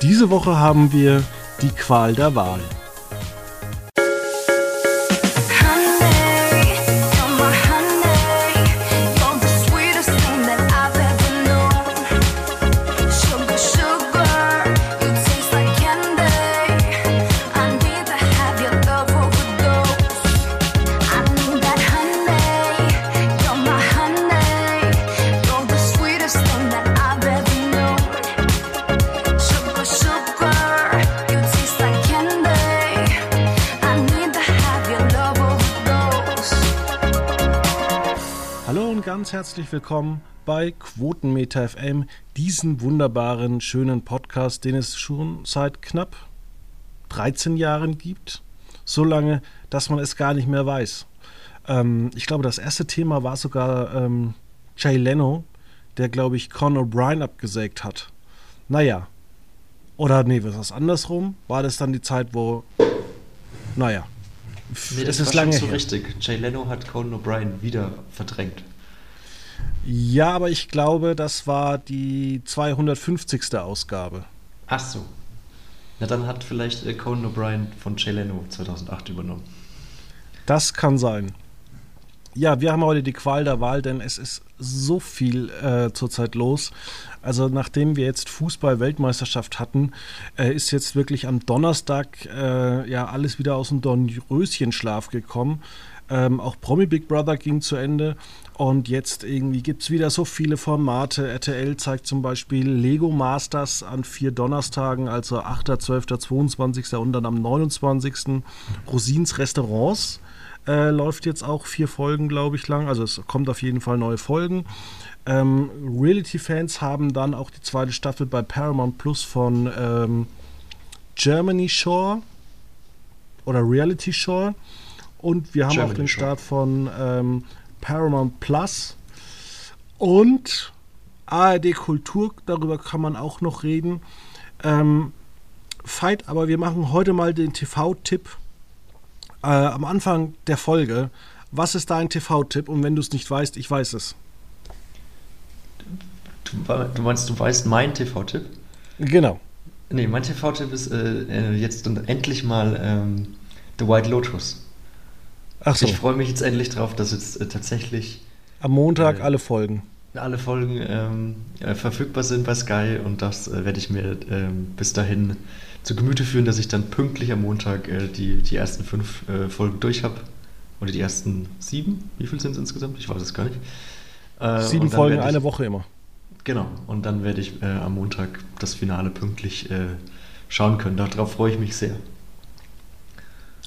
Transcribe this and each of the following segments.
Diese Woche haben wir die Qual der Wahl. Herzlich willkommen bei Quotenmeter FM, diesen wunderbaren, schönen Podcast, den es schon seit knapp 13 Jahren gibt. So lange, dass man es gar nicht mehr weiß. Ähm, ich glaube, das erste Thema war sogar ähm, Jay Leno, der, glaube ich, Conor O'Brien abgesägt hat. Naja. Oder nee, was ist andersrum? War das dann die Zeit, wo. Naja. Nee, das, das ist lange so her. richtig. Jay Leno hat Conan O'Brien wieder verdrängt. Ja, aber ich glaube, das war die 250. Ausgabe. Ach so. Na, dann hat vielleicht äh, Conan O'Brien von Jay Leno 2008 übernommen. Das kann sein. Ja, wir haben heute die Qual der Wahl, denn es ist so viel äh, zurzeit los. Also nachdem wir jetzt Fußball-Weltmeisterschaft hatten, äh, ist jetzt wirklich am Donnerstag äh, ja alles wieder aus dem Dornröschenschlaf gekommen. Ähm, auch Promi Big Brother ging zu Ende und jetzt irgendwie gibt es wieder so viele Formate. RTL zeigt zum Beispiel Lego Masters an vier Donnerstagen, also 8., 12., 22. und dann am 29. Rosins Restaurants äh, läuft jetzt auch vier Folgen, glaube ich, lang. Also es kommt auf jeden Fall neue Folgen. Ähm, Reality-Fans haben dann auch die zweite Staffel bei Paramount Plus von ähm, Germany Shore oder Reality Shore. Und wir haben Germany auch den Shore. Start von ähm, Paramount Plus und ARD Kultur, darüber kann man auch noch reden. Ähm, Fight, aber wir machen heute mal den TV-Tipp äh, am Anfang der Folge. Was ist dein TV-Tipp? Und wenn du es nicht weißt, ich weiß es. Du, du meinst, du weißt mein TV-Tipp? Genau. Nee, mein TV-Tipp ist äh, äh jetzt endlich mal ähm, The White Lotus. Ach so. Ich freue mich jetzt endlich drauf, dass jetzt äh, tatsächlich am Montag äh, alle Folgen alle Folgen ähm, äh, verfügbar sind bei Sky und das äh, werde ich mir ähm, bis dahin zu Gemüte führen, dass ich dann pünktlich am Montag äh, die, die ersten fünf äh, Folgen durch habe. Oder die ersten sieben? Wie viel sind es insgesamt? Ich weiß es gar nicht. sieben Folgen ich, eine Woche immer. Genau, und dann werde ich am Montag das Finale pünktlich schauen können. Darauf freue ich mich sehr.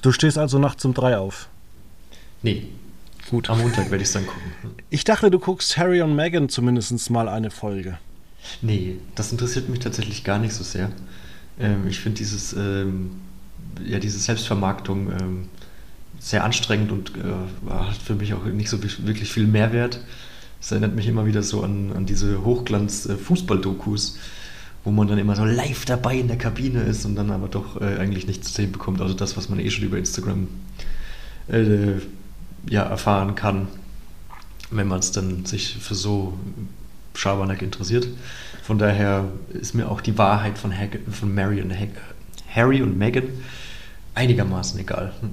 Du stehst also nachts um drei auf? Nee. Gut. Am Montag werde ich es dann gucken. Ich dachte, du guckst Harry und Meghan zumindest mal eine Folge. Nee, das interessiert mich tatsächlich gar nicht so sehr. Ähm, ich finde dieses, ähm, ja, diese Selbstvermarktung ähm, sehr anstrengend und äh, hat für mich auch nicht so wirklich viel Mehrwert. Es erinnert mich immer wieder so an, an diese Hochglanz-Fußball-Dokus, wo man dann immer so live dabei in der Kabine ist und dann aber doch äh, eigentlich nichts zu sehen bekommt. Also das, was man eh schon über Instagram äh, ja, erfahren kann, wenn man es dann sich für so Schabernack interessiert. Von daher ist mir auch die Wahrheit von, Hag von Mary und Hag Harry und Meghan einigermaßen egal. Hm.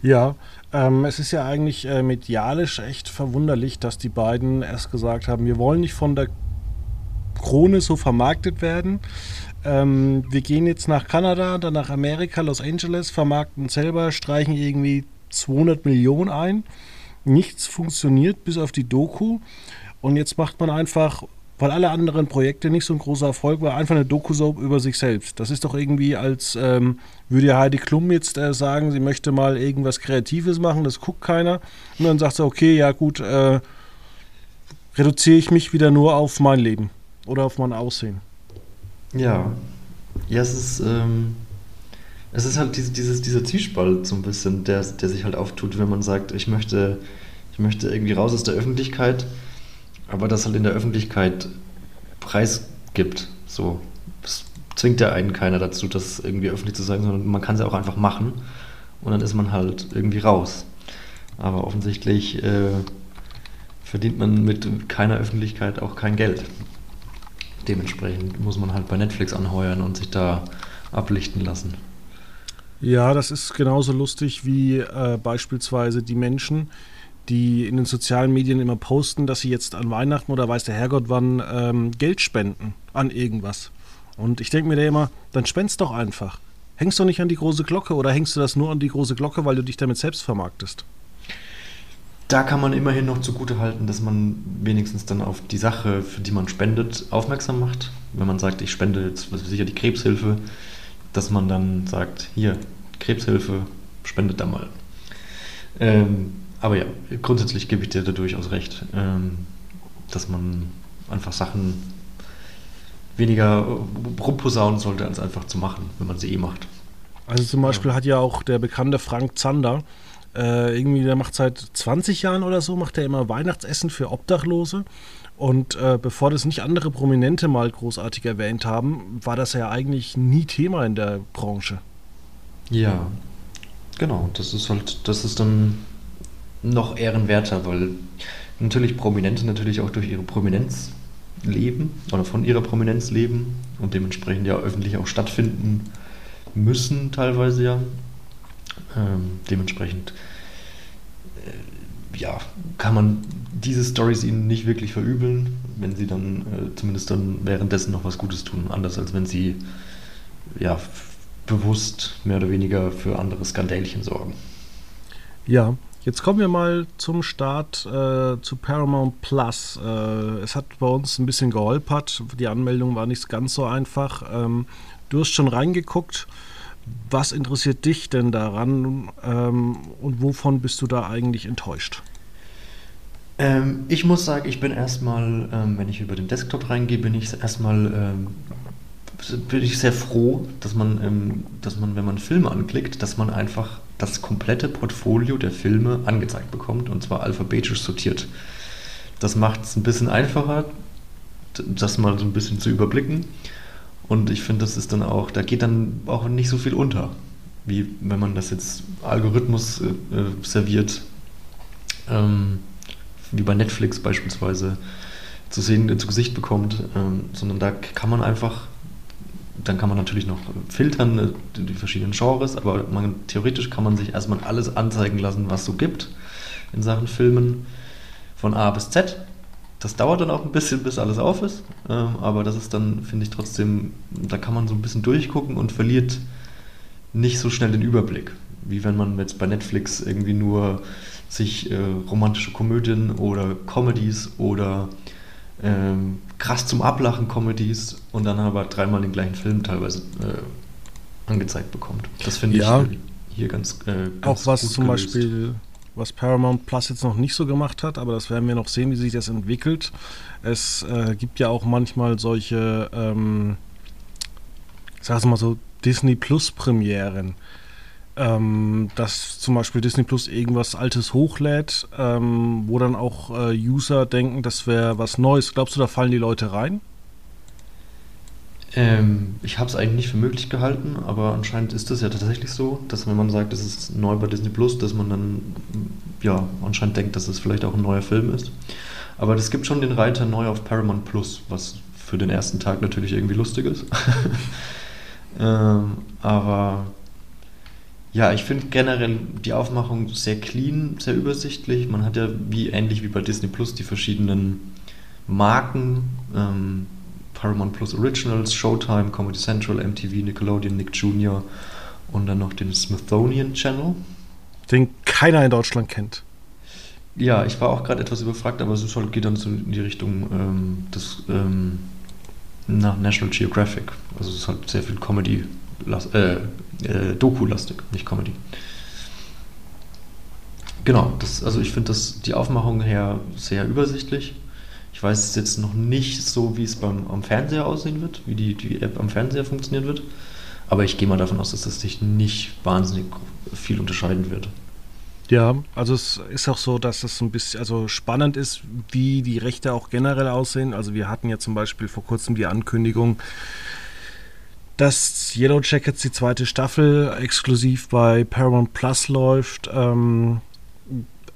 Ja, ähm, es ist ja eigentlich äh, medialisch echt verwunderlich, dass die beiden erst gesagt haben, wir wollen nicht von der Krone so vermarktet werden. Ähm, wir gehen jetzt nach Kanada, dann nach Amerika, Los Angeles, vermarkten selber, streichen irgendwie 200 Millionen ein. Nichts funktioniert bis auf die Doku. Und jetzt macht man einfach, weil alle anderen Projekte nicht so ein großer Erfolg waren, einfach eine Doku-Soap über sich selbst. Das ist doch irgendwie, als ähm, würde Heidi Klum jetzt äh, sagen, sie möchte mal irgendwas Kreatives machen, das guckt keiner. Und dann sagt sie, okay, ja gut, äh, reduziere ich mich wieder nur auf mein Leben oder auf mein Aussehen. Ja. Ja, es ist, ähm, es ist halt dieses, dieses, dieser Zwiespalt so ein bisschen, der, der sich halt auftut, wenn man sagt, ich möchte, ich möchte irgendwie raus aus der Öffentlichkeit, aber das halt in der Öffentlichkeit Preis gibt. So. Das zwingt ja einen keiner dazu, das irgendwie öffentlich zu sagen, sondern man kann es ja auch einfach machen und dann ist man halt irgendwie raus. Aber offensichtlich äh, verdient man mit keiner Öffentlichkeit auch kein Geld. Dementsprechend muss man halt bei Netflix anheuern und sich da ablichten lassen. Ja, das ist genauso lustig wie äh, beispielsweise die Menschen, die in den sozialen Medien immer posten, dass sie jetzt an Weihnachten oder weiß der Herrgott wann ähm, Geld spenden an irgendwas. Und ich denke mir da immer, dann spend's doch einfach. Hängst du nicht an die große Glocke oder hängst du das nur an die große Glocke, weil du dich damit selbst vermarktest? Da kann man immerhin noch zugute halten, dass man wenigstens dann auf die Sache, für die man spendet, aufmerksam macht. Wenn man sagt, ich spende jetzt was sicher die Krebshilfe, dass man dann sagt, hier, Krebshilfe, spendet da mal. Ähm, aber ja, grundsätzlich gebe ich dir da durchaus recht, ähm, dass man einfach Sachen weniger rumposaunen sollte, als einfach zu machen, wenn man sie eh macht. Also zum Beispiel ja. hat ja auch der bekannte Frank Zander, äh, irgendwie, der macht seit 20 Jahren oder so, macht er immer Weihnachtsessen für Obdachlose. Und äh, bevor das nicht andere Prominente mal großartig erwähnt haben, war das ja eigentlich nie Thema in der Branche. Ja, genau. Das ist halt, das ist dann noch ehrenwerter, weil natürlich Prominente natürlich auch durch ihre Prominenz leben oder von ihrer Prominenz leben und dementsprechend ja öffentlich auch stattfinden müssen, teilweise ja. Ähm, dementsprechend äh, ja, kann man diese Stories ihnen nicht wirklich verübeln, wenn sie dann äh, zumindest dann währenddessen noch was Gutes tun, anders als wenn sie ja bewusst mehr oder weniger für andere Skandälchen sorgen. Ja, Jetzt kommen wir mal zum Start äh, zu Paramount Plus. Äh, es hat bei uns ein bisschen geholpert. Die Anmeldung war nicht ganz so einfach. Ähm, du hast schon reingeguckt. Was interessiert dich denn daran ähm, und wovon bist du da eigentlich enttäuscht? Ähm, ich muss sagen, ich bin erstmal, ähm, wenn ich über den Desktop reingehe, bin ich erstmal ähm, bin sehr froh, dass man, ähm, dass man, wenn man Filme anklickt, dass man einfach das komplette Portfolio der Filme angezeigt bekommt und zwar alphabetisch sortiert. Das macht es ein bisschen einfacher, das mal so ein bisschen zu überblicken. Und ich finde, das ist dann auch, da geht dann auch nicht so viel unter, wie wenn man das jetzt Algorithmus äh, serviert, ähm, wie bei Netflix beispielsweise zu sehen, zu Gesicht bekommt, ähm, sondern da kann man einfach dann kann man natürlich noch filtern, äh, die verschiedenen Genres, aber man, theoretisch kann man sich erstmal alles anzeigen lassen, was so gibt in Sachen Filmen, von A bis Z. Das dauert dann auch ein bisschen, bis alles auf ist, ähm, aber das ist dann, finde ich trotzdem, da kann man so ein bisschen durchgucken und verliert nicht so schnell den Überblick, wie wenn man jetzt bei Netflix irgendwie nur sich äh, romantische Komödien oder Comedies oder ähm, krass zum Ablachen Comedies und dann aber dreimal den gleichen Film teilweise äh, angezeigt bekommt. Das finde ja. ich hier ganz, äh, ganz Auch was zum gelöst. Beispiel, was Paramount Plus jetzt noch nicht so gemacht hat, aber das werden wir noch sehen, wie sich das entwickelt. Es äh, gibt ja auch manchmal solche, ähm, ich sag mal so, Disney Plus Premieren ähm, dass zum Beispiel Disney Plus irgendwas Altes hochlädt, ähm, wo dann auch äh, User denken, das wäre was Neues. Glaubst du, da fallen die Leute rein? Ähm, ich habe es eigentlich nicht für möglich gehalten, aber anscheinend ist das ja tatsächlich so, dass wenn man sagt, es ist neu bei Disney Plus, dass man dann ja anscheinend denkt, dass es vielleicht auch ein neuer Film ist. Aber es gibt schon den Reiter neu auf Paramount Plus, was für den ersten Tag natürlich irgendwie lustig ist. ähm, aber ja, ich finde generell die Aufmachung sehr clean, sehr übersichtlich. Man hat ja wie ähnlich wie bei Disney Plus die verschiedenen Marken. Ähm, Paramount Plus Originals, Showtime, Comedy Central, MTV, Nickelodeon, Nick Jr. und dann noch den Smithsonian Channel. Den keiner in Deutschland kennt. Ja, ich war auch gerade etwas überfragt, aber es geht dann so in die Richtung ähm, des ähm, nach National Geographic. Also es ist halt sehr viel Comedy äh, äh, Doku-lastig, nicht Comedy. Genau, das, also ich finde das die Aufmachung her sehr übersichtlich. Ich weiß jetzt noch nicht so, wie es beim, am Fernseher aussehen wird, wie die, die App am Fernseher funktionieren wird. Aber ich gehe mal davon aus, dass das sich nicht wahnsinnig viel unterscheiden wird. Ja, also es ist auch so, dass es ein bisschen also spannend ist, wie die Rechte auch generell aussehen. Also wir hatten ja zum Beispiel vor kurzem die Ankündigung, dass Yellow Jackets die zweite Staffel exklusiv bei Paramount Plus läuft. Ähm,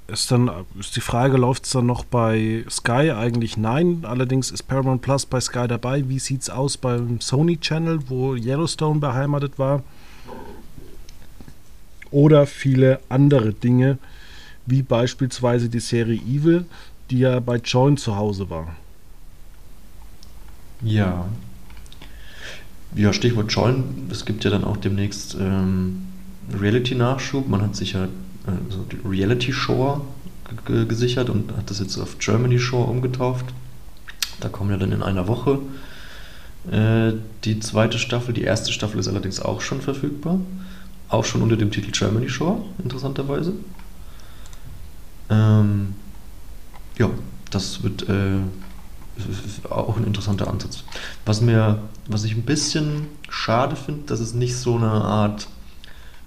ist dann ist die Frage, läuft es dann noch bei Sky? Eigentlich nein. Allerdings ist Paramount Plus bei Sky dabei. Wie sieht es aus beim Sony Channel, wo Yellowstone beheimatet war? Oder viele andere Dinge, wie beispielsweise die Serie Evil, die ja bei Join zu Hause war. Ja. Ja, Stichwort Join. Es gibt ja dann auch demnächst ähm, Reality-Nachschub. Man hat sich ja also die Reality Shore gesichert und hat das jetzt auf Germany Shore umgetauft. Da kommen ja dann in einer Woche äh, die zweite Staffel. Die erste Staffel ist allerdings auch schon verfügbar. Auch schon unter dem Titel Germany Shore, interessanterweise. Ähm, ja, das wird äh, auch ein interessanter Ansatz. Was mir, was ich ein bisschen schade finde, dass es nicht so eine Art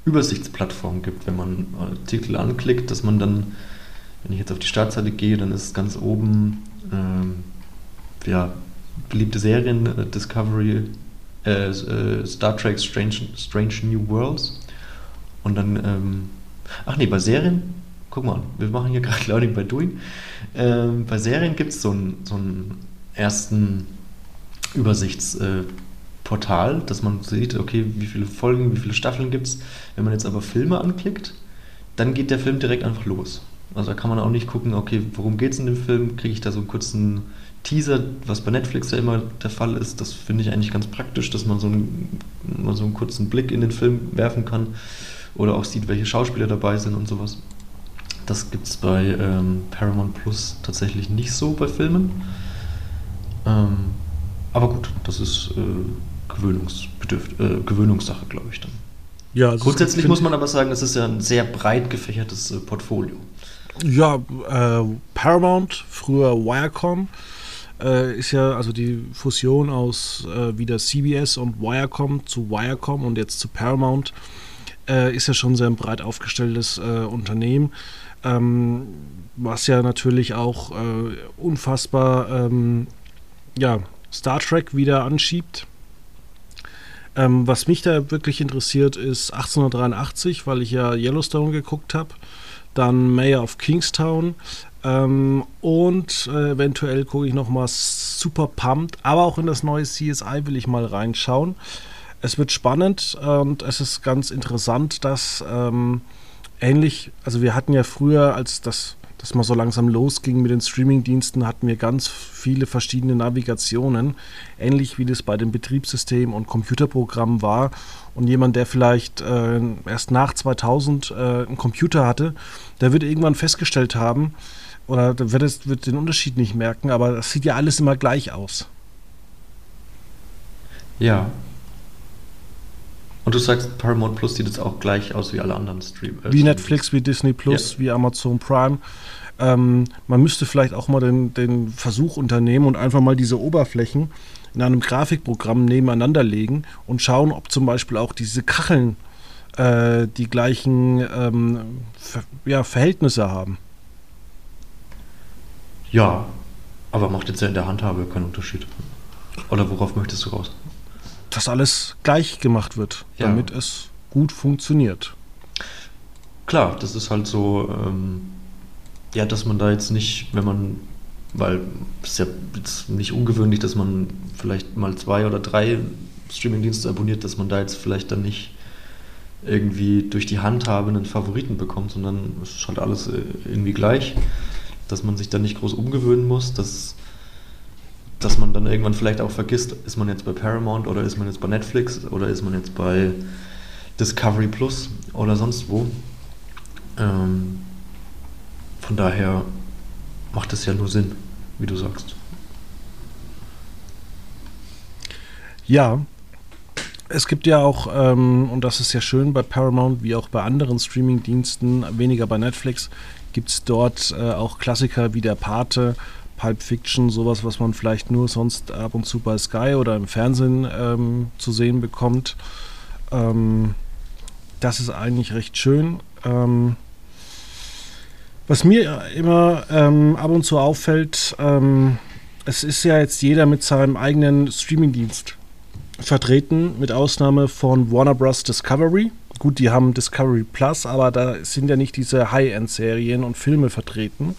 Übersichtsplattform gibt, wenn man Artikel anklickt, dass man dann, wenn ich jetzt auf die Startseite gehe, dann ist ganz oben ähm, ja, beliebte Serien, äh, Discovery, äh, äh, Star Trek Strange, Strange New Worlds. Und dann, ähm, ach nee, bei Serien, guck mal, wir machen hier gerade Learning by Doing, ähm, bei Serien gibt es so einen so ersten Übersichts- äh, Portal, dass man sieht, okay, wie viele Folgen, wie viele Staffeln gibt es. Wenn man jetzt aber Filme anklickt, dann geht der Film direkt einfach los. Also da kann man auch nicht gucken, okay, worum geht es in dem Film? Kriege ich da so einen kurzen Teaser, was bei Netflix ja immer der Fall ist. Das finde ich eigentlich ganz praktisch, dass man so einen, so einen kurzen Blick in den Film werfen kann oder auch sieht, welche Schauspieler dabei sind und sowas. Das gibt es bei ähm, Paramount Plus tatsächlich nicht so bei Filmen. Ähm, aber gut, das ist äh, gewöhnungsbedürft, äh, Gewöhnungssache, glaube ich dann. Ja, also Grundsätzlich muss man aber sagen, es ist ja ein sehr breit gefächertes äh, Portfolio. Ja, äh, Paramount, früher Wirecom, äh, ist ja also die Fusion aus äh, wieder CBS und Wirecom zu Wirecom und jetzt zu Paramount äh, ist ja schon ein sehr breit aufgestelltes Unternehmen, ähm, was ja natürlich auch unfassbar ähm, ja, Star Trek wieder anschiebt ähm, was mich da wirklich interessiert, ist 1883, weil ich ja Yellowstone geguckt habe. Dann Mayor of Kingstown. Ähm, und äh, eventuell gucke ich noch mal Super Pumped. Aber auch in das neue CSI will ich mal reinschauen. Es wird spannend und es ist ganz interessant, dass ähm, ähnlich, also wir hatten ja früher, als das dass mal so langsam losging mit den Streamingdiensten, hatten wir ganz viele verschiedene Navigationen, ähnlich wie das bei den Betriebssystemen und Computerprogrammen war. Und jemand, der vielleicht äh, erst nach 2000 äh, einen Computer hatte, der wird irgendwann festgestellt haben, oder der wird, es, wird den Unterschied nicht merken, aber das sieht ja alles immer gleich aus. Ja, und du sagst, Paramount Plus sieht jetzt auch gleich aus wie alle anderen Streams. Äh, wie Netflix, wie Disney Plus, ja. wie Amazon Prime. Ähm, man müsste vielleicht auch mal den, den Versuch unternehmen und einfach mal diese Oberflächen in einem Grafikprogramm nebeneinander legen und schauen, ob zum Beispiel auch diese Kacheln äh, die gleichen ähm, Ver ja, Verhältnisse haben. Ja, aber macht jetzt ja in der Handhabe keinen Unterschied. Oder worauf möchtest du raus? Dass alles gleich gemacht wird, ja. damit es gut funktioniert. Klar, das ist halt so, ähm, ja, dass man da jetzt nicht, wenn man, weil es ist ja jetzt nicht ungewöhnlich, dass man vielleicht mal zwei oder drei Streamingdienste abonniert, dass man da jetzt vielleicht dann nicht irgendwie durch die Handhabe einen Favoriten bekommt, sondern es ist halt alles äh, irgendwie gleich, dass man sich da nicht groß umgewöhnen muss, dass dass man dann irgendwann vielleicht auch vergisst, ist man jetzt bei Paramount oder ist man jetzt bei Netflix oder ist man jetzt bei Discovery Plus oder sonst wo. Ähm, von daher macht es ja nur Sinn, wie du sagst. Ja, es gibt ja auch, ähm, und das ist ja schön bei Paramount wie auch bei anderen Streaming-Diensten, weniger bei Netflix, gibt es dort äh, auch Klassiker wie der Pate, Pulp Fiction, sowas, was man vielleicht nur sonst ab und zu bei Sky oder im Fernsehen ähm, zu sehen bekommt. Ähm, das ist eigentlich recht schön. Ähm, was mir immer ähm, ab und zu auffällt, ähm, es ist ja jetzt jeder mit seinem eigenen Streamingdienst vertreten, mit Ausnahme von Warner Bros. Discovery. gut, die haben Discovery Plus, aber da sind ja nicht diese High-End-Serien und Filme vertreten.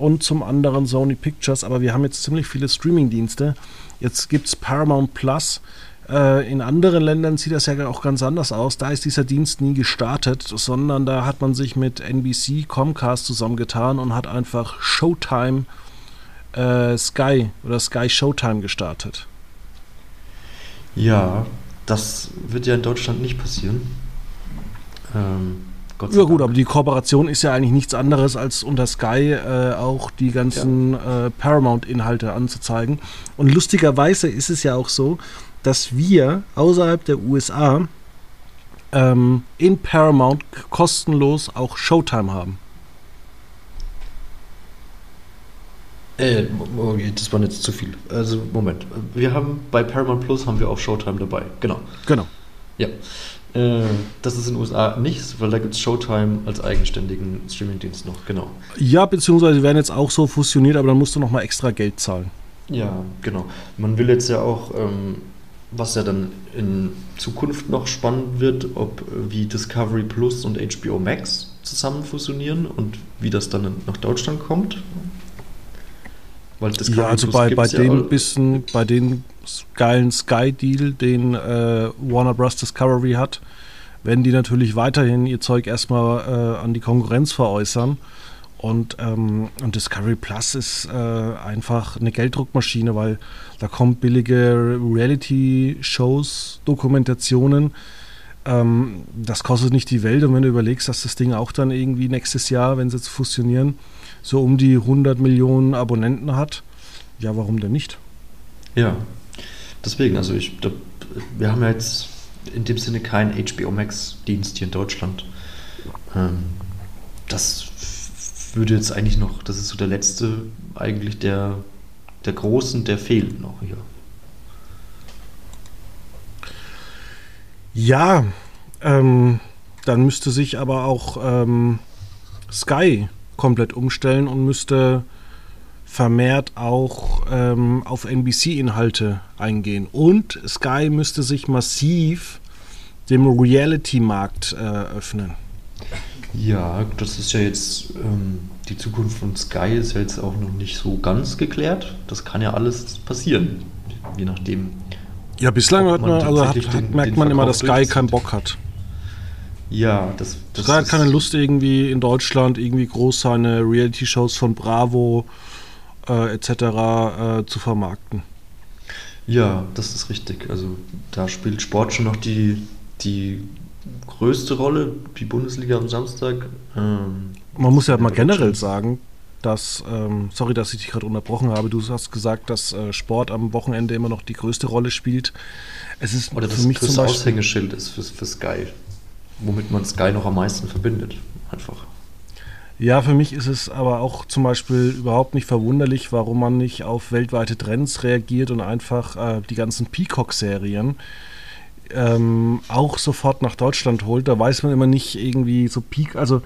Und zum anderen Sony Pictures, aber wir haben jetzt ziemlich viele Streaming-Dienste. Jetzt gibt es Paramount Plus. Äh, in anderen Ländern sieht das ja auch ganz anders aus. Da ist dieser Dienst nie gestartet, sondern da hat man sich mit NBC, Comcast zusammengetan und hat einfach Showtime äh, Sky oder Sky Showtime gestartet. Ja, das wird ja in Deutschland nicht passieren. Ähm, ja gut, aber die Kooperation ist ja eigentlich nichts anderes, als unter Sky äh, auch die ganzen ja. äh, Paramount-Inhalte anzuzeigen. Und lustigerweise ist es ja auch so, dass wir außerhalb der USA ähm, in Paramount kostenlos auch Showtime haben. Äh, das war jetzt zu viel. Also, Moment. Wir haben bei Paramount Plus haben wir auch Showtime dabei. Genau. Genau. Ja. Äh, das ist in den USA nichts, weil da gibt es Showtime als eigenständigen Streamingdienst noch, genau. Ja, beziehungsweise werden jetzt auch so fusioniert, aber dann musst du nochmal extra Geld zahlen. Ja, genau. Man will jetzt ja auch, ähm, was ja dann in Zukunft noch spannend wird, ob äh, wie Discovery Plus und HBO Max zusammen fusionieren und wie das dann nach Deutschland kommt. Weil ja, also Plus bei, bei, ja den bisschen, bei den geilen Sky-Deal, den äh, Warner Bros. Discovery hat, werden die natürlich weiterhin ihr Zeug erstmal äh, an die Konkurrenz veräußern. Und, ähm, und Discovery Plus ist äh, einfach eine Gelddruckmaschine, weil da kommen billige Reality-Shows, Dokumentationen. Ähm, das kostet nicht die Welt. Und wenn du überlegst, dass das Ding auch dann irgendwie nächstes Jahr, wenn sie jetzt fusionieren, so um die 100 Millionen Abonnenten hat, ja, warum denn nicht? Ja, deswegen, also ich, da, wir haben ja jetzt in dem Sinne keinen HBO Max-Dienst hier in Deutschland. Ähm, das würde jetzt eigentlich noch, das ist so der letzte eigentlich der, der großen, der fehlt noch hier. Ja, ähm, dann müsste sich aber auch ähm, Sky komplett umstellen und müsste vermehrt auch ähm, auf NBC-Inhalte eingehen. Und Sky müsste sich massiv dem Reality-Markt äh, öffnen. Ja, das ist ja jetzt, ähm, die Zukunft von Sky ist ja jetzt auch noch nicht so ganz geklärt. Das kann ja alles passieren, je nachdem. Ja, bislang man man, also hat, hat, merkt den man immer, dass Sky keinen Bock hat. Ja, das, das Sky hat keine Lust irgendwie in Deutschland irgendwie groß seine Reality-Shows von Bravo äh, etc. Äh, zu vermarkten. Ja, das ist richtig. Also da spielt Sport schon noch die, die größte Rolle, die Bundesliga am Samstag. Ähm, Man muss ja mal generell sagen, dass, ähm, sorry, dass ich dich gerade unterbrochen habe, du hast gesagt, dass äh, Sport am Wochenende immer noch die größte Rolle spielt. Es ist Oder für das mich zum Beispiel, Aushängeschild ist für, für Sky, womit man Sky noch am meisten verbindet, einfach. Ja, für mich ist es aber auch zum Beispiel überhaupt nicht verwunderlich, warum man nicht auf weltweite Trends reagiert und einfach äh, die ganzen Peacock-Serien ähm, auch sofort nach Deutschland holt. Da weiß man immer nicht irgendwie so Peak, also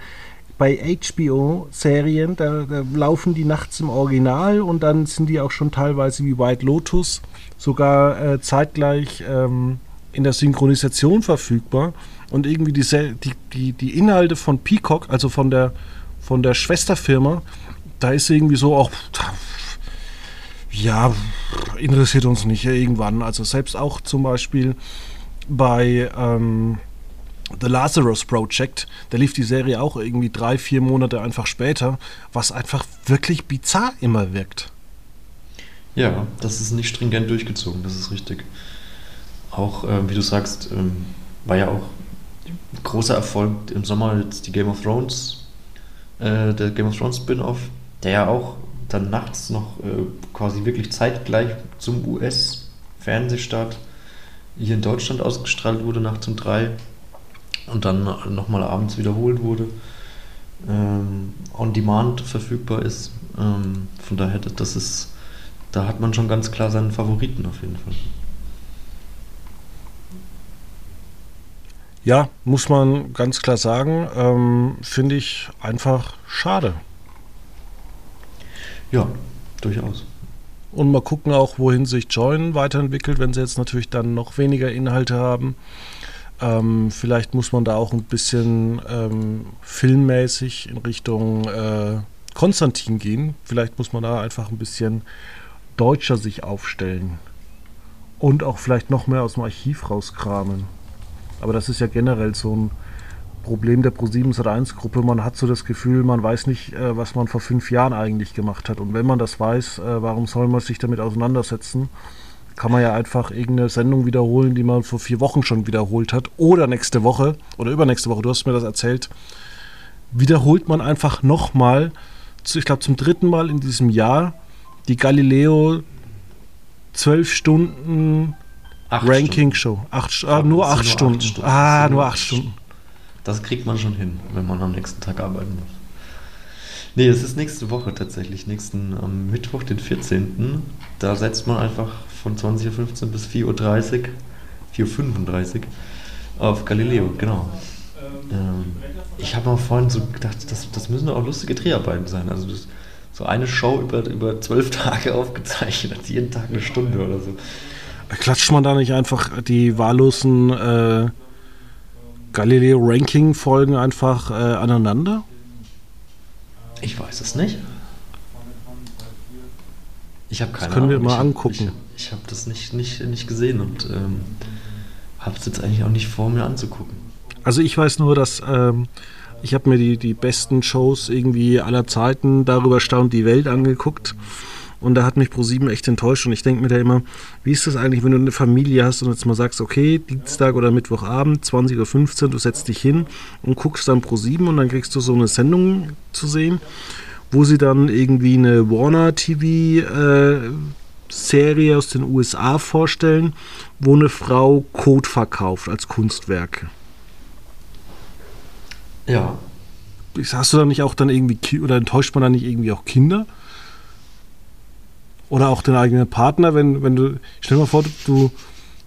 bei HBO-Serien, da, da, laufen die nachts im Original und dann sind die auch schon teilweise wie White Lotus sogar äh, zeitgleich ähm, in der Synchronisation verfügbar. Und irgendwie die, die, die, die Inhalte von Peacock, also von der von der Schwesterfirma, da ist irgendwie so auch, ja, interessiert uns nicht irgendwann. Also selbst auch zum Beispiel bei ähm, The Lazarus Project, da lief die Serie auch irgendwie drei, vier Monate einfach später, was einfach wirklich bizarr immer wirkt. Ja, das ist nicht stringent durchgezogen, das ist richtig. Auch, äh, wie du sagst, ähm, war ja auch großer Erfolg im Sommer jetzt die Game of Thrones äh, der Game of Thrones Spin-off, der ja auch dann nachts noch äh, quasi wirklich zeitgleich zum US-Fernsehstart hier in Deutschland ausgestrahlt wurde, nachts um drei und dann nochmal abends wiederholt wurde, ähm, on demand verfügbar ist. Ähm, von daher, das ist, da hat man schon ganz klar seinen Favoriten auf jeden Fall. Ja, muss man ganz klar sagen, ähm, finde ich einfach schade. Ja, durchaus. Und mal gucken auch, wohin sich Join weiterentwickelt, wenn sie jetzt natürlich dann noch weniger Inhalte haben. Ähm, vielleicht muss man da auch ein bisschen ähm, filmmäßig in Richtung äh, Konstantin gehen. Vielleicht muss man da einfach ein bisschen deutscher sich aufstellen. Und auch vielleicht noch mehr aus dem Archiv rauskramen. Aber das ist ja generell so ein Problem der Pro7 1 Gruppe. Man hat so das Gefühl, man weiß nicht, äh, was man vor fünf Jahren eigentlich gemacht hat. Und wenn man das weiß, äh, warum soll man sich damit auseinandersetzen? kann man ja einfach irgendeine Sendung wiederholen, die man vor vier Wochen schon wiederholt hat. Oder nächste Woche oder übernächste Woche, du hast mir das erzählt, wiederholt man einfach nochmal, ich glaube zum dritten Mal in diesem Jahr, die Galileo zwölf Stunden Ranking-Show. Acht, ah, nur, acht, nur Stunden. acht Stunden. Ah, nur acht Stunden. Das kriegt man schon hin, wenn man am nächsten Tag arbeiten muss. Nee, es ist nächste Woche tatsächlich, nächsten am Mittwoch, den 14. Da setzt man einfach von 20.15 Uhr bis 4.30 Uhr, 4.35 Uhr auf Galileo, genau. Ähm, ich habe mal vorhin so gedacht, das, das müssen doch auch lustige Dreharbeiten sein. Also das, so eine Show über, über zwölf Tage aufgezeichnet, jeden Tag eine Stunde oder so. Klatscht man da nicht einfach die wahllosen äh, Galileo-Ranking-Folgen einfach äh, aneinander? Ich weiß es nicht. Ich habe keine das können Ahnung. wir mal ich angucken. Hab, ich, ich habe das nicht, nicht, nicht gesehen und ähm, habe es jetzt eigentlich auch nicht vor, mir anzugucken. Also ich weiß nur, dass ähm, ich habe mir die, die besten Shows irgendwie aller Zeiten darüber staunt die Welt angeguckt. Und da hat mich ProSieben echt enttäuscht. Und ich denke mir da immer, wie ist das eigentlich, wenn du eine Familie hast und jetzt mal sagst, okay, Dienstag oder Mittwochabend, 20.15 Uhr, du setzt dich hin und guckst dann ProSieben und dann kriegst du so eine Sendung zu sehen, wo sie dann irgendwie eine Warner TV äh, Serie aus den USA vorstellen, wo eine Frau Code verkauft als Kunstwerke. Ja. Hast du da nicht auch dann irgendwie, oder enttäuscht man da nicht irgendwie auch Kinder? Oder auch den eigenen Partner, wenn, wenn du, stell dir mal vor, du,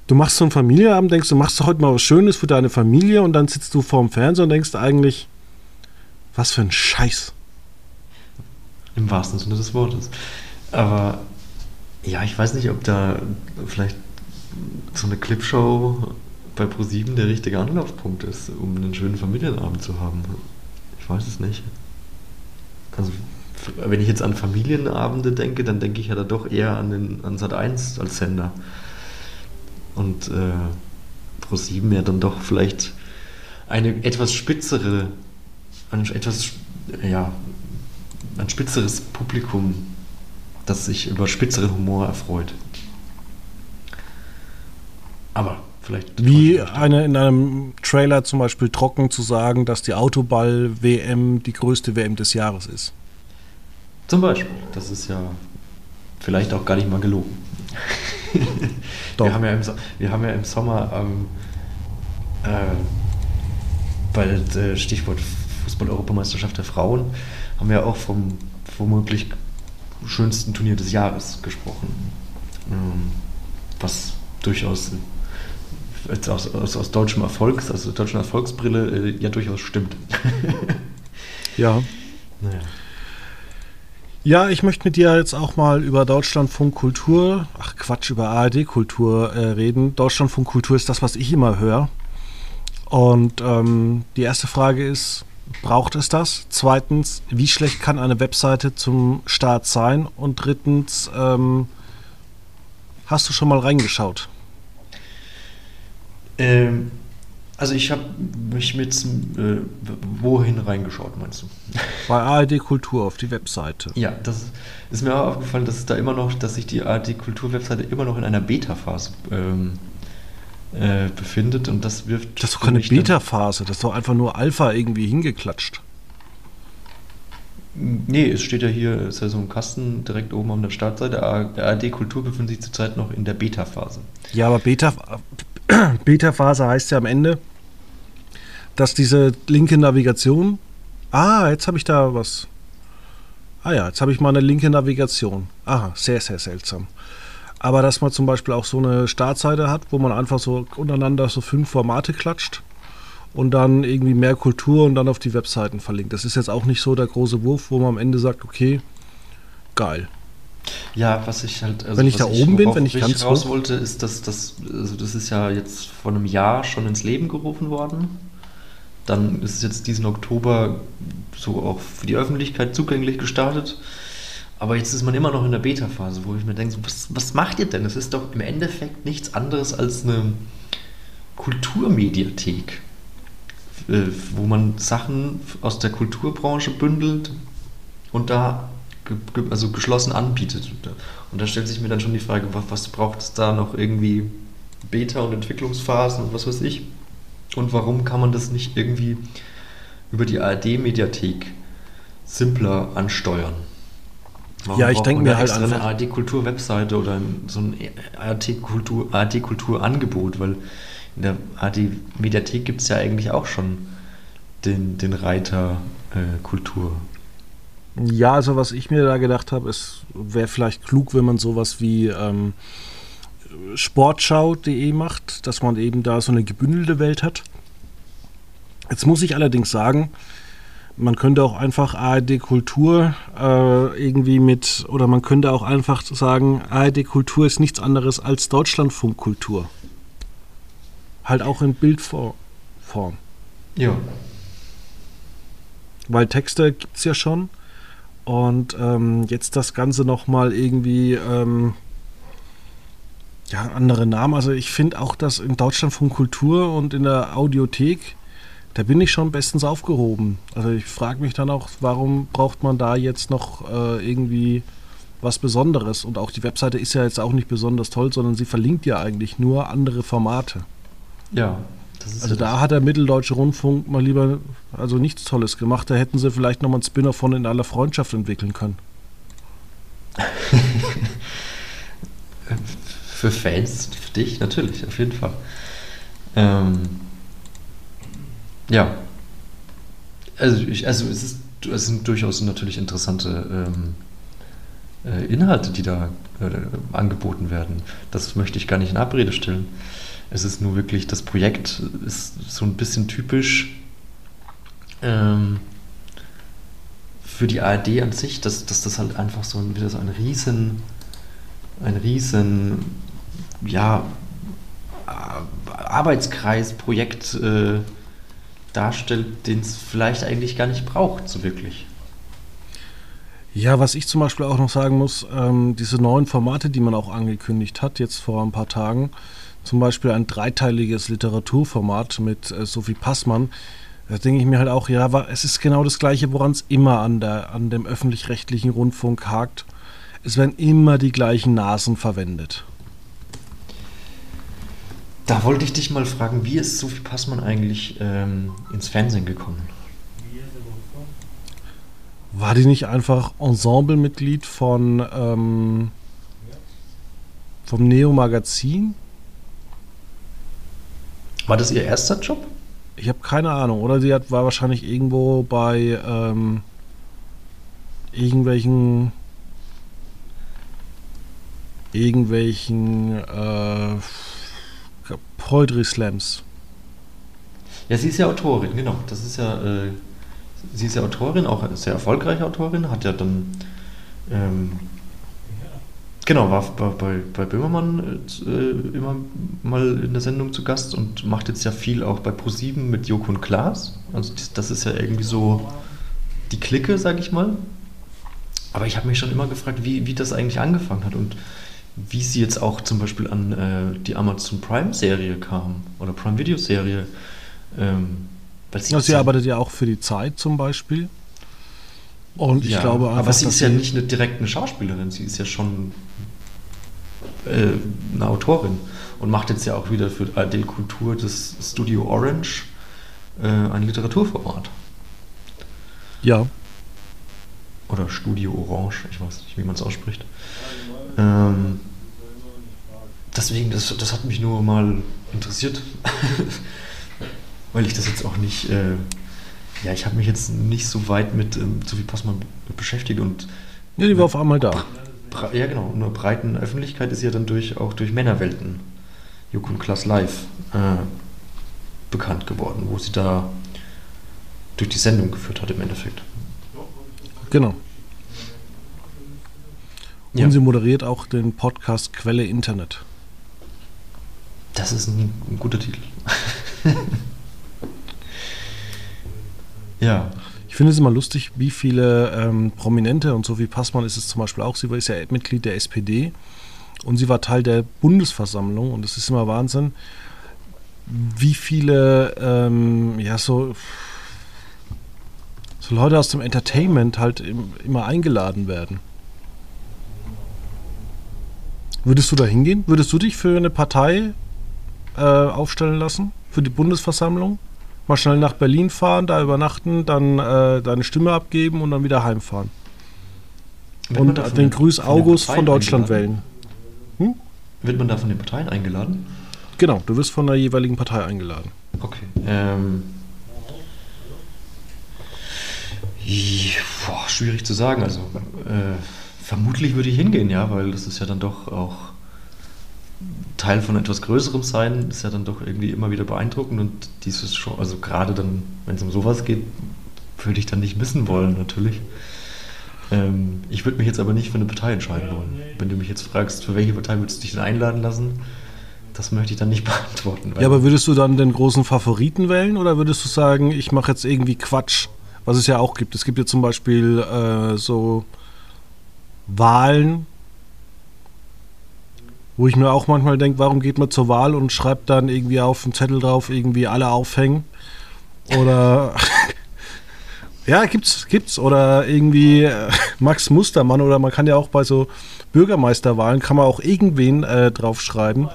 du machst so einen Familienabend, denkst du, machst du heute mal was Schönes für deine Familie und dann sitzt du vorm Fernseher und denkst eigentlich, was für ein Scheiß. Im wahrsten Sinne des Wortes. Aber ja, ich weiß nicht, ob da vielleicht so eine Clipshow bei Pro7 der richtige Anlaufpunkt ist, um einen schönen Familienabend zu haben. Ich weiß es nicht. Also, wenn ich jetzt an Familienabende denke, dann denke ich ja da doch eher an, den, an Sat 1 als Sender. Und äh, Pro7 ja dann doch vielleicht eine etwas spitzere, ein etwas, ja, ein spitzeres Publikum das sich über spitzere Humor erfreut. Aber vielleicht. Wie eine in einem Trailer zum Beispiel trocken zu sagen, dass die Autoball-WM die größte WM des Jahres ist. Zum Beispiel. Das ist ja vielleicht auch gar nicht mal gelogen. wir, haben ja im, wir haben ja im Sommer ähm, äh, bei äh, Stichwort Fußball-Europameisterschaft der Frauen haben wir auch vom womöglich schönsten Turnier des Jahres gesprochen. Ähm, was durchaus aus, aus, aus deutschem Erfolgs, also deutschen Erfolgsbrille äh, ja durchaus stimmt. ja. Naja. Ja, ich möchte mit dir jetzt auch mal über Deutschlandfunk Kultur, ach Quatsch, über ARD Kultur äh, reden. Deutschlandfunk Kultur ist das, was ich immer höre. Und ähm, die erste Frage ist, braucht es das? Zweitens, wie schlecht kann eine Webseite zum Start sein? Und drittens, ähm, hast du schon mal reingeschaut? Ähm, also ich habe mich mit äh, wohin reingeschaut, meinst du? Bei ARD Kultur auf die Webseite. Ja, das ist mir auch aufgefallen, dass es da immer noch, dass sich die ARD Kultur Webseite immer noch in einer Beta-Phase ähm, äh, befindet und das wirft. Das ist doch keine Beta-Phase, das ist doch einfach nur Alpha irgendwie hingeklatscht. Nee, es steht ja hier, es ist ja so ein Kasten direkt oben an der Startseite. ARD Kultur befindet sich zurzeit noch in der Beta-Phase. Ja, aber Beta, Beta-Phase heißt ja am Ende, dass diese linke Navigation. Ah, jetzt habe ich da was. Ah ja, jetzt habe ich mal eine linke Navigation. Aha, sehr, sehr seltsam. Aber dass man zum Beispiel auch so eine Startseite hat, wo man einfach so untereinander so fünf Formate klatscht und dann irgendwie mehr Kultur und dann auf die Webseiten verlinkt. Das ist jetzt auch nicht so der große Wurf, wo man am Ende sagt, okay, geil. Ja, was ich halt. Also wenn ich da oben ich, bin, wenn ich ganz raus hoch wollte, ist, dass das, also das ist ja jetzt vor einem Jahr schon ins Leben gerufen worden. Dann ist es jetzt diesen Oktober so auch für die Öffentlichkeit zugänglich gestartet. Aber jetzt ist man immer noch in der Beta-Phase, wo ich mir denke, so, was, was macht ihr denn? Es ist doch im Endeffekt nichts anderes als eine Kulturmediathek, äh, wo man Sachen aus der Kulturbranche bündelt und da also geschlossen anbietet. Und da stellt sich mir dann schon die Frage, was braucht es da noch irgendwie Beta- und Entwicklungsphasen und was weiß ich? Und warum kann man das nicht irgendwie über die ARD-Mediathek simpler ansteuern? Warum ja, ich denke mir halt eine ARD-Kultur-Webseite oder so ein ARD-Kultur-Angebot, ARD weil in der ARD-Mediathek gibt es ja eigentlich auch schon den, den Reiter äh, Kultur. Ja, also was ich mir da gedacht habe, es wäre vielleicht klug, wenn man sowas wie ähm, sportschau.de macht, dass man eben da so eine gebündelte Welt hat. Jetzt muss ich allerdings sagen, man könnte auch einfach ARD Kultur äh, irgendwie mit, oder man könnte auch einfach sagen, ARD Kultur ist nichts anderes als Deutschlandfunkkultur. Halt auch in Bildform. Ja. Weil Texte gibt es ja schon. Und ähm, jetzt das Ganze nochmal irgendwie, ähm, ja, andere Namen. Also ich finde auch, dass in Deutschland von Kultur und in der Audiothek, da bin ich schon bestens aufgehoben. Also ich frage mich dann auch, warum braucht man da jetzt noch äh, irgendwie was Besonderes? Und auch die Webseite ist ja jetzt auch nicht besonders toll, sondern sie verlinkt ja eigentlich nur andere Formate. Ja, also da hat der Mitteldeutsche Rundfunk mal lieber also nichts Tolles gemacht. Da hätten sie vielleicht nochmal einen Spinner von in aller Freundschaft entwickeln können. für Fans, für dich natürlich, auf jeden Fall. Ähm, ja. Also, ich, also es, ist, es sind durchaus natürlich interessante ähm, äh, Inhalte, die da äh, angeboten werden. Das möchte ich gar nicht in Abrede stellen. Es ist nur wirklich, das Projekt ist so ein bisschen typisch ähm, für die ARD an sich, dass, dass das halt einfach so ein, wieder so ein riesen, ein riesen, ja, Arbeitskreisprojekt äh, darstellt, den es vielleicht eigentlich gar nicht braucht, so wirklich. Ja, was ich zum Beispiel auch noch sagen muss, ähm, diese neuen Formate, die man auch angekündigt hat, jetzt vor ein paar Tagen, zum Beispiel ein dreiteiliges Literaturformat mit äh, Sophie Passmann. Da denke ich mir halt auch, ja, es ist genau das Gleiche, woran es immer an, der, an dem öffentlich-rechtlichen Rundfunk hakt. Es werden immer die gleichen Nasen verwendet. Da wollte ich dich mal fragen, wie ist Sophie Passmann eigentlich ähm, ins Fernsehen gekommen? War die nicht einfach Ensemblemitglied von ähm, vom Neo Magazin? War das ihr erster Job? Ich habe keine Ahnung, oder? Sie hat, war wahrscheinlich irgendwo bei ähm, irgendwelchen irgendwelchen äh, Poetry Slams. Ja, sie ist ja Autorin, genau. Das ist ja, äh, sie ist ja Autorin, auch sehr erfolgreiche Autorin, hat ja dann ähm, Genau, war bei, bei, Böhmermann äh, immer mal in der Sendung zu Gast und macht jetzt ja viel auch bei ProSieben mit Joko und Klaas. Also das ist ja irgendwie so die Clique, sag ich mal. Aber ich habe mich schon immer gefragt, wie, wie das eigentlich angefangen hat und wie sie jetzt auch zum Beispiel an äh, die Amazon Prime-Serie kam oder Prime-Video-Serie. Ähm, sie, sie arbeitet ja auch für die Zeit zum Beispiel. Und ich ja, glaube einfach, Aber sie ist ja nicht eine, direkt eine Schauspielerin, sie ist ja schon äh, eine Autorin und macht jetzt ja auch wieder für AD Kultur das Studio Orange äh, ein Literaturformat. Ja. Oder Studio Orange, ich weiß nicht, wie man es ausspricht. Ähm, deswegen, das, das hat mich nur mal interessiert, weil ich das jetzt auch nicht, äh, ja, ich habe mich jetzt nicht so weit mit ähm, Sophie Passmann beschäftigt und. Ja, die war auf einmal da ja genau, nur breiten Öffentlichkeit ist ja dann durch, auch durch Männerwelten, Juk und Klaas Live, äh, bekannt geworden, wo sie da durch die Sendung geführt hat im Endeffekt. Genau. Ja. Und sie moderiert auch den Podcast Quelle Internet. Das ist ein, ein guter Titel. ja. Ich finde es immer lustig, wie viele ähm, Prominente und Sophie Passmann ist es zum Beispiel auch. Sie ist ja Mitglied der SPD und sie war Teil der Bundesversammlung und es ist immer Wahnsinn, wie viele, ähm, ja, so, so Leute aus dem Entertainment halt im, immer eingeladen werden. Würdest du da hingehen? Würdest du dich für eine Partei äh, aufstellen lassen? Für die Bundesversammlung? Mal schnell nach Berlin fahren, da übernachten, dann äh, deine Stimme abgeben und dann wieder heimfahren. Wird und den Grüß August von Deutschland eingeladen? wählen. Hm? Wird man da von den Parteien eingeladen? Genau, du wirst von der jeweiligen Partei eingeladen. Okay. Ähm, boah, schwierig zu sagen. Also äh, vermutlich würde ich hingehen, ja, weil das ist ja dann doch auch Teil von etwas Größerem sein, ist ja dann doch irgendwie immer wieder beeindruckend und dieses schon, also gerade dann, wenn es um sowas geht, würde ich dann nicht missen wollen, natürlich. Ähm, ich würde mich jetzt aber nicht für eine Partei entscheiden wollen. Wenn du mich jetzt fragst, für welche Partei würdest du dich denn einladen lassen, das möchte ich dann nicht beantworten. Ja, aber würdest du dann den großen Favoriten wählen oder würdest du sagen, ich mache jetzt irgendwie Quatsch, was es ja auch gibt? Es gibt ja zum Beispiel äh, so Wahlen, wo ich mir auch manchmal denke, warum geht man zur Wahl und schreibt dann irgendwie auf dem Zettel drauf, irgendwie alle aufhängen? Oder ja, gibt's, gibt's. Oder irgendwie äh, Max Mustermann oder man kann ja auch bei so Bürgermeisterwahlen kann man auch irgendwen äh, draufschreiben.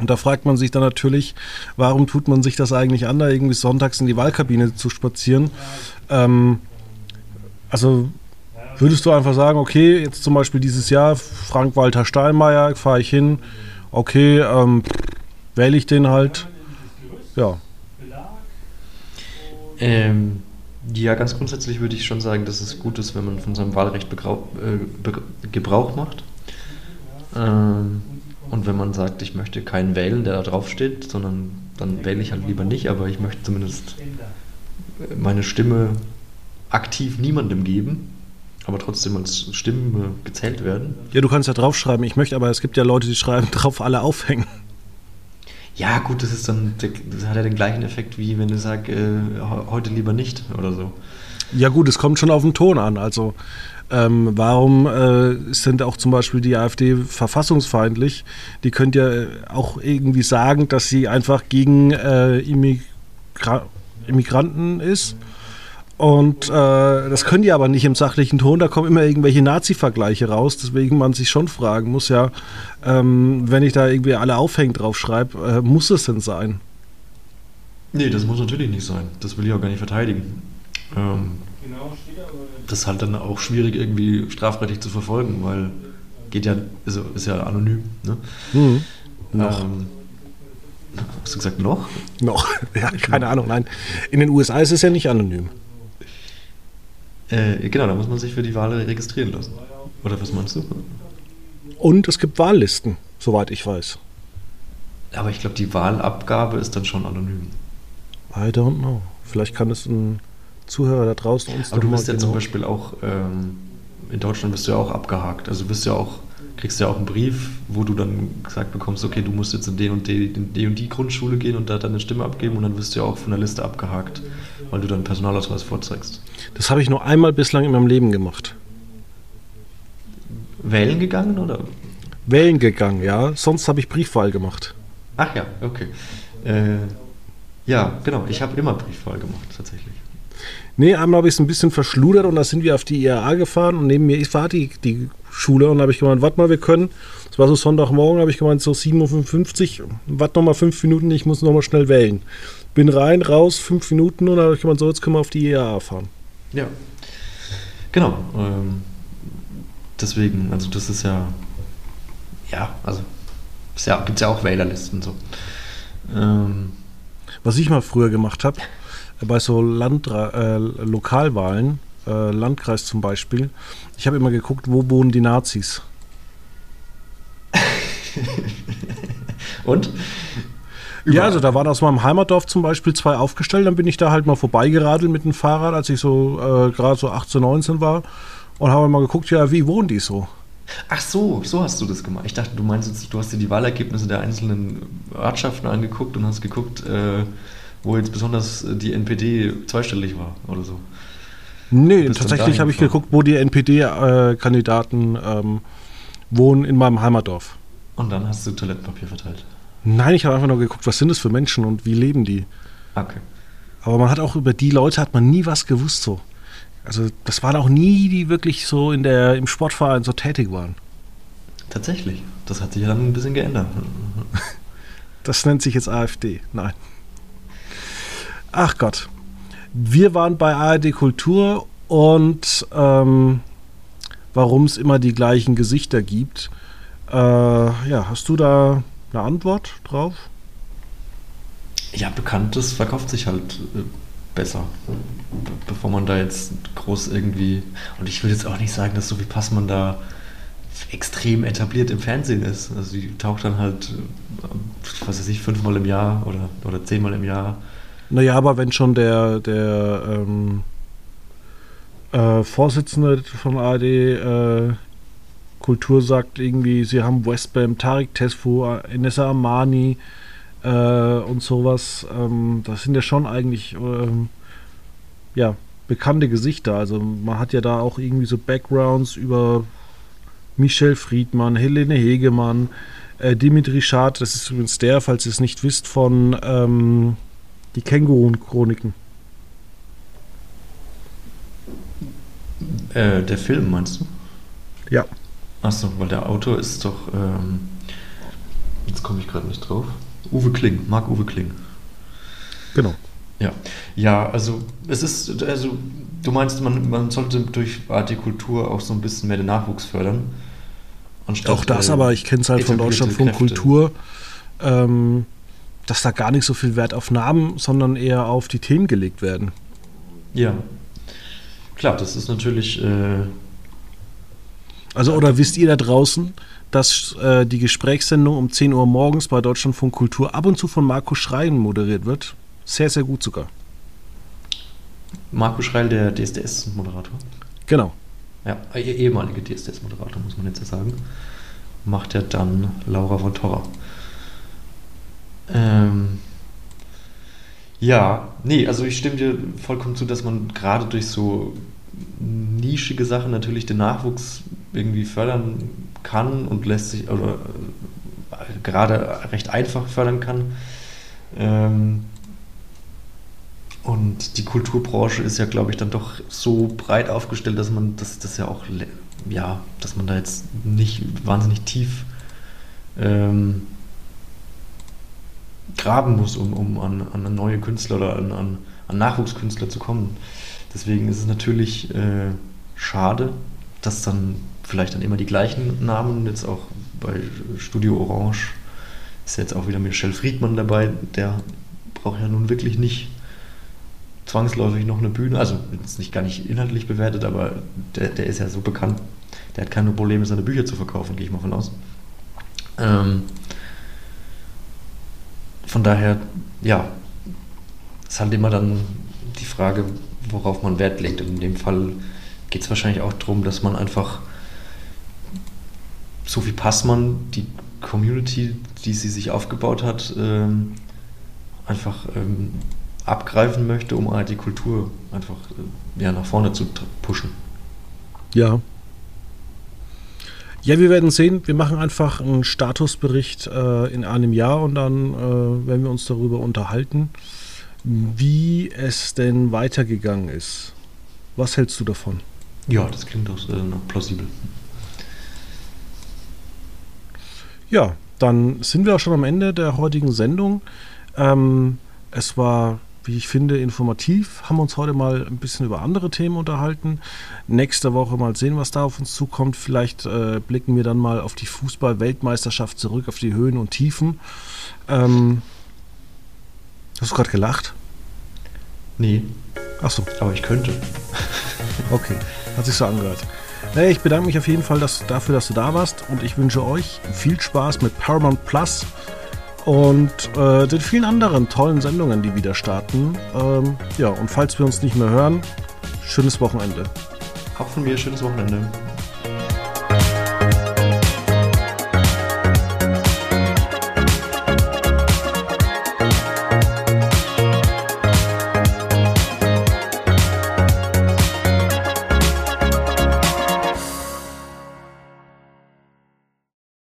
Und da fragt man sich dann natürlich, warum tut man sich das eigentlich an, da irgendwie sonntags in die Wahlkabine zu spazieren? Ähm, also würdest du einfach sagen, okay, jetzt zum Beispiel dieses Jahr Frank-Walter Steinmeier, fahre ich hin, okay, ähm, wähle ich den halt, ja. Ähm, ja, ganz grundsätzlich würde ich schon sagen, dass es gut ist, wenn man von seinem Wahlrecht äh, Gebrauch macht. Ähm, und wenn man sagt, ich möchte keinen wählen, der da drauf steht, sondern dann wähle ich halt lieber nicht, aber ich möchte zumindest meine Stimme aktiv niemandem geben, aber trotzdem als Stimmen gezählt werden. Ja, du kannst ja draufschreiben, ich möchte, aber es gibt ja Leute, die schreiben drauf alle aufhängen. Ja, gut, das ist dann, das hat ja den gleichen Effekt, wie wenn du sagst, äh, heute lieber nicht oder so. Ja, gut, es kommt schon auf den Ton an. Also, ähm, warum äh, denn auch zum Beispiel die AfD verfassungsfeindlich? Die könnte ja auch irgendwie sagen, dass sie einfach gegen äh, Immigra Immigranten ist. Und äh, das können die aber nicht im sachlichen Ton, da kommen immer irgendwelche Nazi-Vergleiche raus, deswegen man sich schon fragen muss, ja, ähm, wenn ich da irgendwie alle Aufhängen drauf schreibe, äh, muss es denn sein? Nee, das muss natürlich nicht sein. Das will ich auch gar nicht verteidigen. Ähm, genau, das ist halt dann auch schwierig irgendwie strafrechtlich zu verfolgen, weil geht ja, ist, ist ja anonym. Ne? Mhm. Noch. Ähm, hast du gesagt noch? Noch, ja, keine Ahnung, nein. In den USA ist es ja nicht anonym. Äh, genau, da muss man sich für die Wahl registrieren lassen. Oder was meinst du? Und es gibt Wahllisten, soweit ich weiß. Aber ich glaube, die Wahlabgabe ist dann schon anonym. I don't know. Vielleicht kann es ein Zuhörer da draußen uns Aber du bist ja genau zum Beispiel auch, ähm, in Deutschland bist du ja auch abgehakt. Also bist ja auch, kriegst ja auch einen Brief, wo du dann gesagt bekommst, okay, du musst jetzt in die und die, in die, und die Grundschule gehen und da deine Stimme abgeben und dann wirst du ja auch von der Liste abgehakt, weil du deinen Personalausweis vorzeigst. Das habe ich nur einmal bislang in meinem Leben gemacht. Wählen gegangen oder? Wählen gegangen, ja. Sonst habe ich Briefwahl gemacht. Ach ja, okay. Äh, ja, genau. Ich habe immer Briefwahl gemacht, tatsächlich. Nee, einmal habe ich es ein bisschen verschludert und da sind wir auf die IAA gefahren und neben mir war die, die Schule und da habe ich gemeint, warte mal, wir können. Es war so Sonntagmorgen, habe ich gemeint, so 7.55 Uhr, warte noch mal fünf Minuten, ich muss noch mal schnell wählen. Bin rein, raus, fünf Minuten und dann ich gemeint, so, jetzt können wir auf die IAA fahren. Ja, genau. Ähm, deswegen, also das ist ja, ja, also ja, gibt es ja auch Wählerlisten so. Ähm, Was ich mal früher gemacht habe, bei so Landra äh, Lokalwahlen, äh, Landkreis zum Beispiel, ich habe immer geguckt, wo wohnen die Nazis. Und? Ja, also da waren aus meinem Heimatdorf zum Beispiel zwei aufgestellt, dann bin ich da halt mal vorbeigeradelt mit dem Fahrrad, als ich so äh, gerade so 18, 19 war und habe mal geguckt, ja, wie wohnen die so? Ach so, so hast du das gemacht. Ich dachte, du meinst jetzt, du hast dir die Wahlergebnisse der einzelnen Ortschaften angeguckt und hast geguckt, äh, wo jetzt besonders die NPD zweistellig war oder so. Nee, tatsächlich habe ich geguckt, wo die NPD-Kandidaten äh, ähm, wohnen in meinem Heimatdorf. Und dann hast du Toilettenpapier verteilt? Nein, ich habe einfach nur geguckt, was sind das für Menschen und wie leben die. Okay. Aber man hat auch über die Leute hat man nie was gewusst so. Also das waren auch nie, die wirklich so in der, im Sportverein so tätig waren. Tatsächlich. Das hat sich dann ein bisschen geändert. Das nennt sich jetzt AfD. Nein. Ach Gott. Wir waren bei ARD Kultur und ähm, warum es immer die gleichen Gesichter gibt. Äh, ja, hast du da eine Antwort drauf? Ja, Bekanntes verkauft sich halt äh, besser. Bevor man da jetzt groß irgendwie. Und ich würde jetzt auch nicht sagen, dass so wie Passmann da extrem etabliert im Fernsehen ist. Also die taucht dann halt, äh, was weiß ich, fünfmal im Jahr oder, oder zehnmal im Jahr. Naja, aber wenn schon der, der ähm, äh, Vorsitzende von ARD äh, Kultur sagt irgendwie, sie haben Westbam, Tarek Tesfu, Inessa Amani, äh, und sowas. Ähm, das sind ja schon eigentlich ähm, ja, bekannte Gesichter. Also man hat ja da auch irgendwie so Backgrounds über Michel Friedmann, Helene Hegemann, äh, Dimitri Schad, das ist übrigens der, falls ihr es nicht wisst, von ähm, die Känguru-Chroniken. Äh, der Film meinst du? Ja. Achso, weil der Autor ist doch. Ähm, jetzt komme ich gerade nicht drauf. Uwe Kling, Marc-Uwe Kling. Genau. Ja, ja, also es ist, also du meinst, man, man sollte durch Artikultur auch so ein bisschen mehr den Nachwuchs fördern. auch das, äh, aber ich kenne es halt von Deutschland von Kultur, ähm, dass da gar nicht so viel Wert auf Namen, sondern eher auf die Themen gelegt werden. Ja, klar, das ist natürlich. Äh, also, oder wisst ihr da draußen, dass äh, die Gesprächssendung um 10 Uhr morgens bei Deutschlandfunk Kultur ab und zu von Marco Schreien moderiert wird. Sehr, sehr gut sogar. Marco Schreil, der DSDS-Moderator. Genau. Ja, eh, ehemalige DSDS-Moderator, muss man jetzt ja sagen. Macht ja dann Laura von Torra. Ähm, ja, nee, also ich stimme dir vollkommen zu, dass man gerade durch so nischige Sachen natürlich den Nachwuchs irgendwie fördern kann und lässt sich oder äh, gerade recht einfach fördern kann. Ähm, und die Kulturbranche ist ja, glaube ich, dann doch so breit aufgestellt, dass man das, das ja auch, ja, dass man da jetzt nicht wahnsinnig tief ähm, graben muss, um, um an, an neue Künstler oder an, an, an Nachwuchskünstler zu kommen. Deswegen ist es natürlich äh, schade, dass dann vielleicht dann immer die gleichen Namen, jetzt auch bei Studio Orange ist jetzt auch wieder Michel Friedmann dabei, der braucht ja nun wirklich nicht zwangsläufig noch eine Bühne, also jetzt nicht gar nicht inhaltlich bewertet, aber der, der ist ja so bekannt, der hat keine Probleme, seine Bücher zu verkaufen, gehe ich mal von aus. Ähm, von daher, ja, ist halt immer dann die Frage, worauf man Wert legt. Und in dem Fall geht es wahrscheinlich auch darum, dass man einfach so wie Passmann die Community, die sie sich aufgebaut hat, ähm, einfach ähm, abgreifen möchte, um halt die Kultur einfach äh, ja, nach vorne zu pushen. Ja. Ja, wir werden sehen. Wir machen einfach einen Statusbericht äh, in einem Jahr und dann äh, werden wir uns darüber unterhalten, wie es denn weitergegangen ist. Was hältst du davon? Ja, das klingt doch äh, plausibel. Ja, dann sind wir auch schon am Ende der heutigen Sendung. Ähm, es war, wie ich finde, informativ. Haben uns heute mal ein bisschen über andere Themen unterhalten. Nächste Woche mal sehen, was da auf uns zukommt. Vielleicht äh, blicken wir dann mal auf die Fußball-Weltmeisterschaft zurück, auf die Höhen und Tiefen. Ähm, hast du gerade gelacht? Nee. Ach so. Aber ich könnte. okay, hat sich so angehört. Naja, ich bedanke mich auf jeden Fall dass, dafür, dass du da warst und ich wünsche euch viel Spaß mit Paramount Plus und äh, den vielen anderen tollen Sendungen, die wieder starten. Ähm, ja, und falls wir uns nicht mehr hören, schönes Wochenende. Auch von mir schönes Wochenende.